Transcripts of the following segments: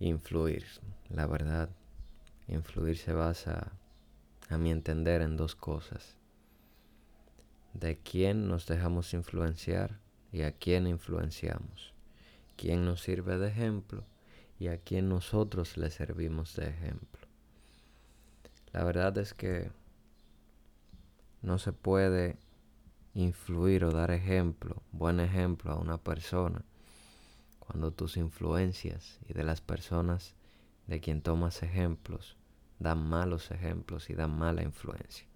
influir. La verdad, influir se basa, a mi entender, en dos cosas. De quién nos dejamos influenciar y a quién influenciamos. Quién nos sirve de ejemplo y a quién nosotros le servimos de ejemplo. La verdad es que no se puede influir o dar ejemplo, buen ejemplo a una persona cuando tus influencias y de las personas de quien tomas ejemplos dan malos ejemplos y dan mala influencia.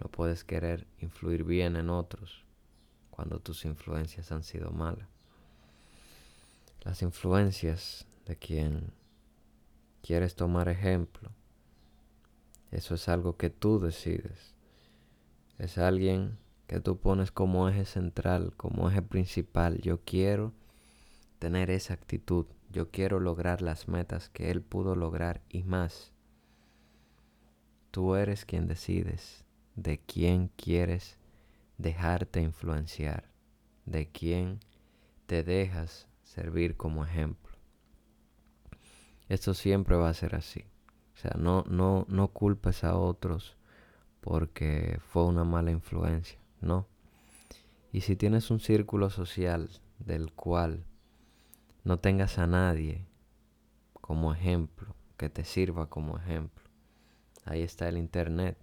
No puedes querer influir bien en otros cuando tus influencias han sido malas. Las influencias de quien quieres tomar ejemplo, eso es algo que tú decides. Es alguien que tú pones como eje central, como eje principal. Yo quiero tener esa actitud. Yo quiero lograr las metas que Él pudo lograr y más. Tú eres quien decides de quién quieres dejarte influenciar, de quién te dejas servir como ejemplo. Esto siempre va a ser así. O sea, no, no, no culpes a otros porque fue una mala influencia, no. Y si tienes un círculo social del cual no tengas a nadie como ejemplo, que te sirva como ejemplo. Ahí está el Internet.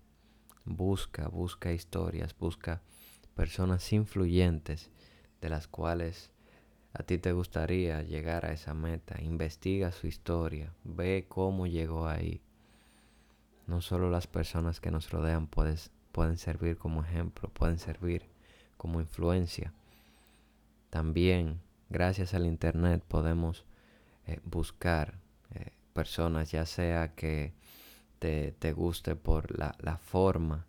Busca, busca historias, busca personas influyentes de las cuales a ti te gustaría llegar a esa meta. Investiga su historia, ve cómo llegó ahí. No solo las personas que nos rodean pueden servir como ejemplo, pueden servir como influencia. También gracias al Internet podemos eh, buscar eh, personas, ya sea que te, guste por la, la, forma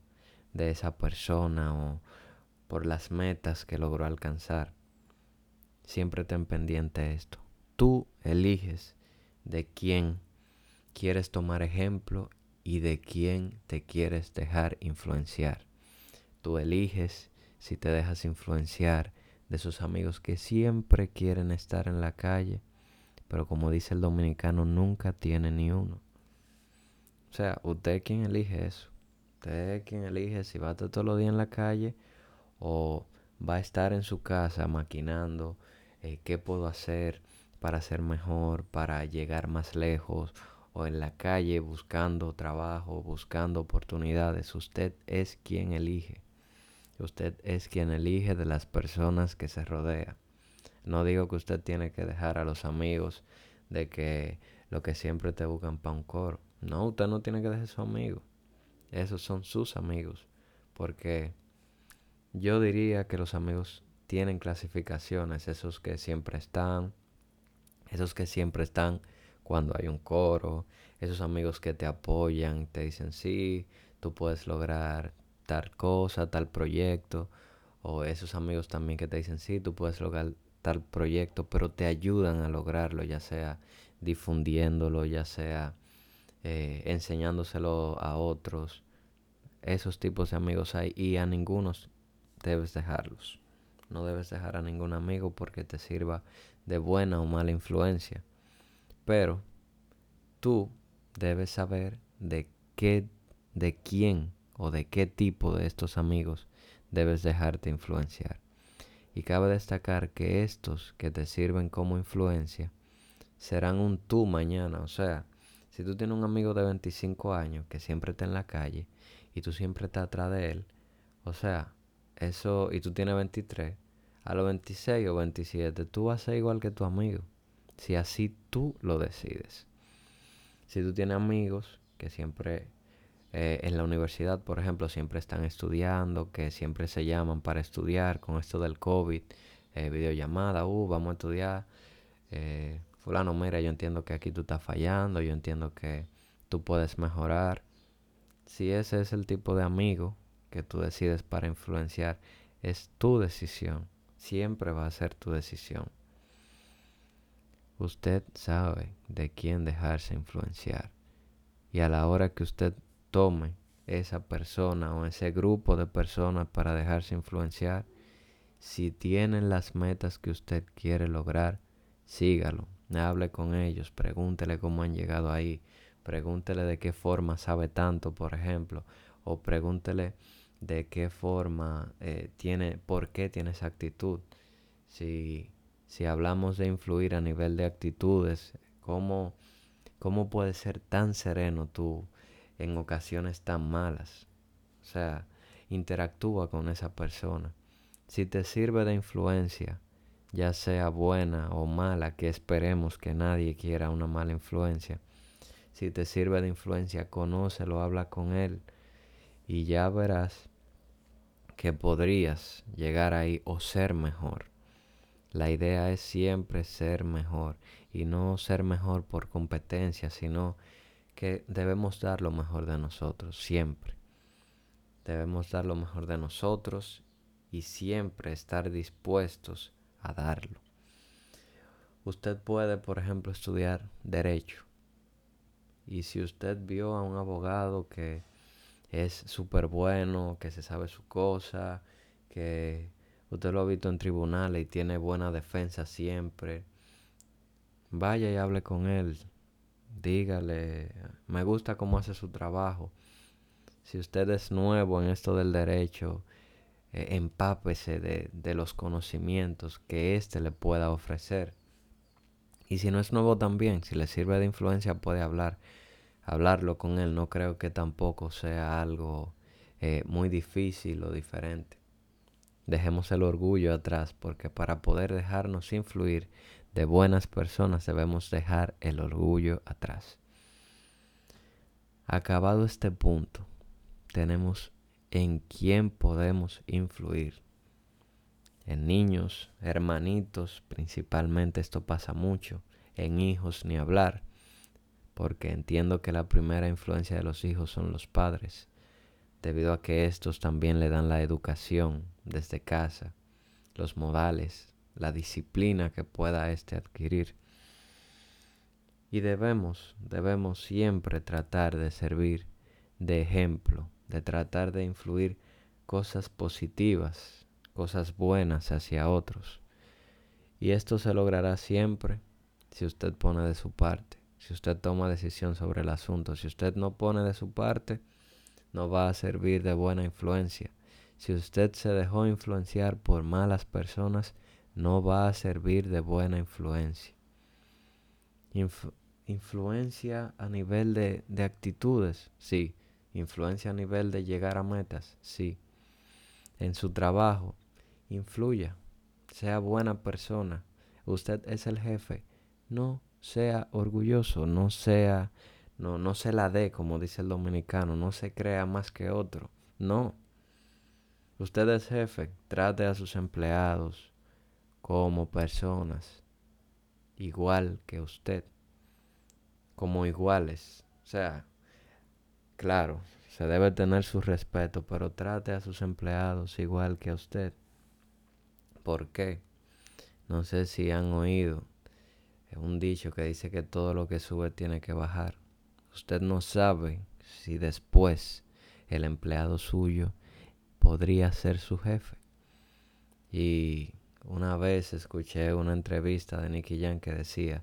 de esa persona o por las metas que logró alcanzar. Siempre ten pendiente esto. Tú eliges de quién quieres tomar ejemplo y de quién te quieres dejar influenciar. Tú eliges si te dejas influenciar de esos amigos que siempre quieren estar en la calle, pero como dice el dominicano, nunca tiene ni uno. O sea, usted es quien elige eso. Usted es quien elige si va a estar todos los días en la calle o va a estar en su casa maquinando eh, qué puedo hacer para ser mejor, para llegar más lejos, o en la calle buscando trabajo, buscando oportunidades. Usted es quien elige. Usted es quien elige de las personas que se rodea. No digo que usted tiene que dejar a los amigos de que lo que siempre te buscan para un coro. No, usted no tiene que dejar a sus amigos. Esos son sus amigos. Porque yo diría que los amigos tienen clasificaciones. Esos que siempre están. Esos que siempre están cuando hay un coro. Esos amigos que te apoyan, te dicen sí, tú puedes lograr tal cosa, tal proyecto, o esos amigos también que te dicen, sí, tú puedes lograr tal proyecto, pero te ayudan a lograrlo, ya sea difundiéndolo, ya sea eh, enseñándoselo a otros. Esos tipos de amigos hay y a ninguno debes dejarlos. No debes dejar a ningún amigo porque te sirva de buena o mala influencia. Pero tú debes saber de qué, de quién o de qué tipo de estos amigos debes dejarte influenciar. Y cabe destacar que estos que te sirven como influencia serán un tú mañana. O sea, si tú tienes un amigo de 25 años que siempre está en la calle y tú siempre estás atrás de él, o sea, eso, y tú tienes 23, a los 26 o 27 tú vas a ser igual que tu amigo. Si así tú lo decides. Si tú tienes amigos que siempre eh, en la universidad, por ejemplo, siempre están estudiando, que siempre se llaman para estudiar con esto del COVID, eh, videollamada, uh, vamos a estudiar. Eh, fulano, mira, yo entiendo que aquí tú estás fallando, yo entiendo que tú puedes mejorar. Si ese es el tipo de amigo que tú decides para influenciar, es tu decisión. Siempre va a ser tu decisión. Usted sabe de quién dejarse influenciar. Y a la hora que usted tome esa persona o ese grupo de personas para dejarse influenciar. Si tienen las metas que usted quiere lograr, sígalo. hable con ellos, pregúntele cómo han llegado ahí, pregúntele de qué forma sabe tanto, por ejemplo, o pregúntele de qué forma eh, tiene, por qué tiene esa actitud. Si, si hablamos de influir a nivel de actitudes, ¿cómo, cómo ser tan sereno tú en ocasiones tan malas? O sea, interactúa con esa persona. Si te sirve de influencia, ya sea buena o mala, que esperemos que nadie quiera una mala influencia. Si te sirve de influencia, conócelo, habla con él y ya verás que podrías llegar ahí o ser mejor. La idea es siempre ser mejor y no ser mejor por competencia, sino que debemos dar lo mejor de nosotros, siempre. Debemos dar lo mejor de nosotros y siempre estar dispuestos a darlo. Usted puede, por ejemplo, estudiar derecho. Y si usted vio a un abogado que es súper bueno, que se sabe su cosa, que usted lo ha visto en tribunales y tiene buena defensa siempre, vaya y hable con él. Dígale, me gusta cómo hace su trabajo. Si usted es nuevo en esto del derecho, eh, empápese de, de los conocimientos que éste le pueda ofrecer. Y si no es nuevo también, si le sirve de influencia, puede hablar, hablarlo con él. No creo que tampoco sea algo eh, muy difícil o diferente. Dejemos el orgullo atrás, porque para poder dejarnos influir de buenas personas debemos dejar el orgullo atrás. Acabado este punto, tenemos en quién podemos influir. En niños, hermanitos, principalmente esto pasa mucho. En hijos ni hablar, porque entiendo que la primera influencia de los hijos son los padres, debido a que estos también le dan la educación desde casa, los modales, la disciplina que pueda éste adquirir. Y debemos, debemos siempre tratar de servir de ejemplo de tratar de influir cosas positivas, cosas buenas hacia otros. Y esto se logrará siempre si usted pone de su parte, si usted toma decisión sobre el asunto. Si usted no pone de su parte, no va a servir de buena influencia. Si usted se dejó influenciar por malas personas, no va a servir de buena influencia. influencia a nivel de, de actitudes, sí, ¿Influencia a nivel de llegar a metas? Sí. En su trabajo, influya. Sea buena persona. Usted es el jefe. No sea orgulloso, no sea, no, no se la dé, como dice el dominicano, no se crea más que otro. No. Usted es jefe, trate a sus empleados como personas, igual que usted, como iguales. O sea, Claro, se debe tener su respeto, pero trate a sus empleados igual que a usted. ¿Por qué? No sé si han oído un dicho que dice que todo lo que sube tiene que bajar. Usted no sabe si después el empleado suyo podría ser su jefe. Y una vez escuché una entrevista de Nicky Jan que decía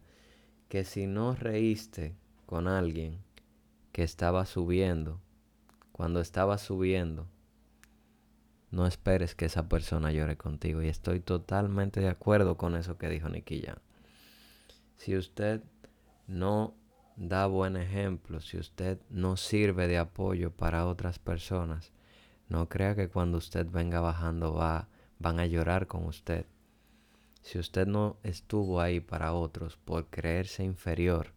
que si no reíste con alguien, que estaba subiendo, cuando estaba subiendo, no esperes que esa persona llore contigo. Y estoy totalmente de acuerdo con eso que dijo Nicky Si usted no da buen ejemplo, si usted no sirve de apoyo para otras personas, no crea que cuando usted venga bajando va, van a llorar con usted. Si usted no estuvo ahí para otros por creerse inferior,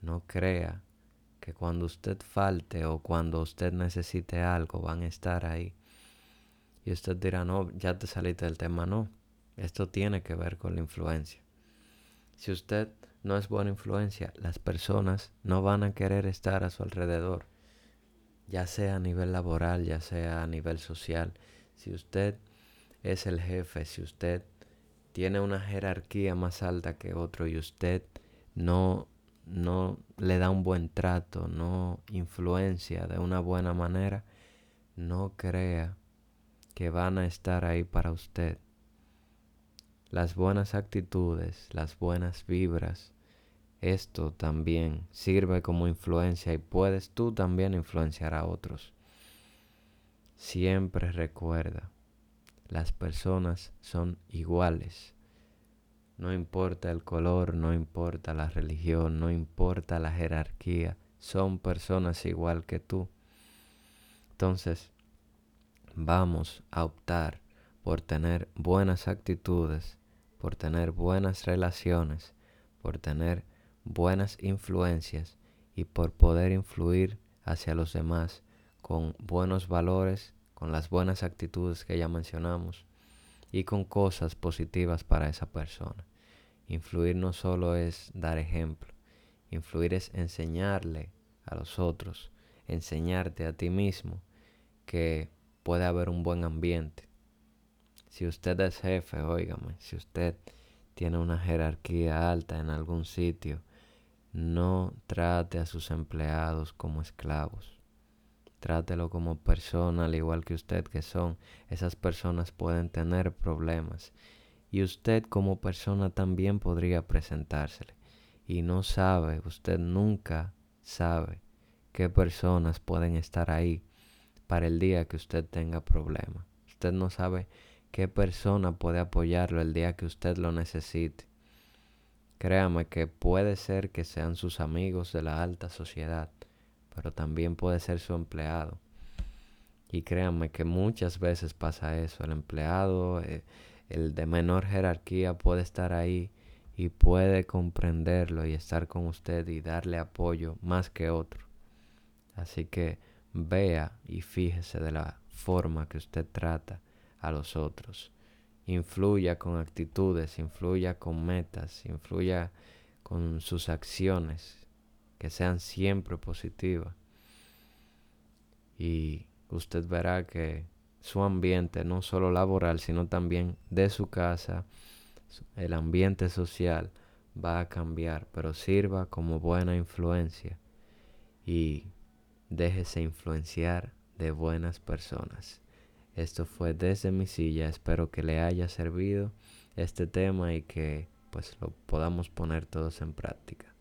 no crea que cuando usted falte o cuando usted necesite algo van a estar ahí. Y usted dirá, no, ya te saliste del tema. No, esto tiene que ver con la influencia. Si usted no es buena influencia, las personas no van a querer estar a su alrededor, ya sea a nivel laboral, ya sea a nivel social. Si usted es el jefe, si usted tiene una jerarquía más alta que otro y usted no no le da un buen trato, no influencia de una buena manera, no crea que van a estar ahí para usted. Las buenas actitudes, las buenas vibras esto también sirve como influencia y puedes tú también influenciar a otros. Siempre recuerda, las personas son iguales. No importa el color, no importa la religión, no importa la jerarquía, son personas igual que tú. Entonces, vamos a optar por tener buenas actitudes, por tener buenas relaciones, por tener buenas influencias y por poder influir hacia los demás con buenos valores, con las buenas actitudes que ya mencionamos y con cosas positivas para esa persona. Influir no solo es dar ejemplo, influir es enseñarle a los otros, enseñarte a ti mismo que puede haber un buen ambiente. Si usted es jefe, óigame, si usted tiene una jerarquía alta en algún sitio, no trate a sus empleados como esclavos. Trátelo como persona al igual que usted que son. Esas personas pueden tener problemas. Y usted como persona también podría presentársele. Y no sabe, usted nunca sabe qué personas pueden estar ahí para el día que usted tenga problemas. Usted no sabe qué persona puede apoyarlo el día que usted lo necesite. Créame que puede ser que sean sus amigos de la alta sociedad, pero también puede ser su empleado. Y créanme que muchas veces pasa eso. El empleado, eh, el de menor jerarquía puede estar ahí y puede comprenderlo y estar con usted y darle apoyo más que otro. Así que vea y fíjese de la forma que usted trata a los otros influya con actitudes, influya con metas, influya con sus acciones, que sean siempre positivas. Y usted verá que su ambiente, no solo laboral, sino también de su casa, el ambiente social, va a cambiar, pero sirva como buena influencia y déjese influenciar de buenas personas. Esto fue desde mi silla. Espero que le haya servido este tema y que pues lo podamos poner todos en práctica.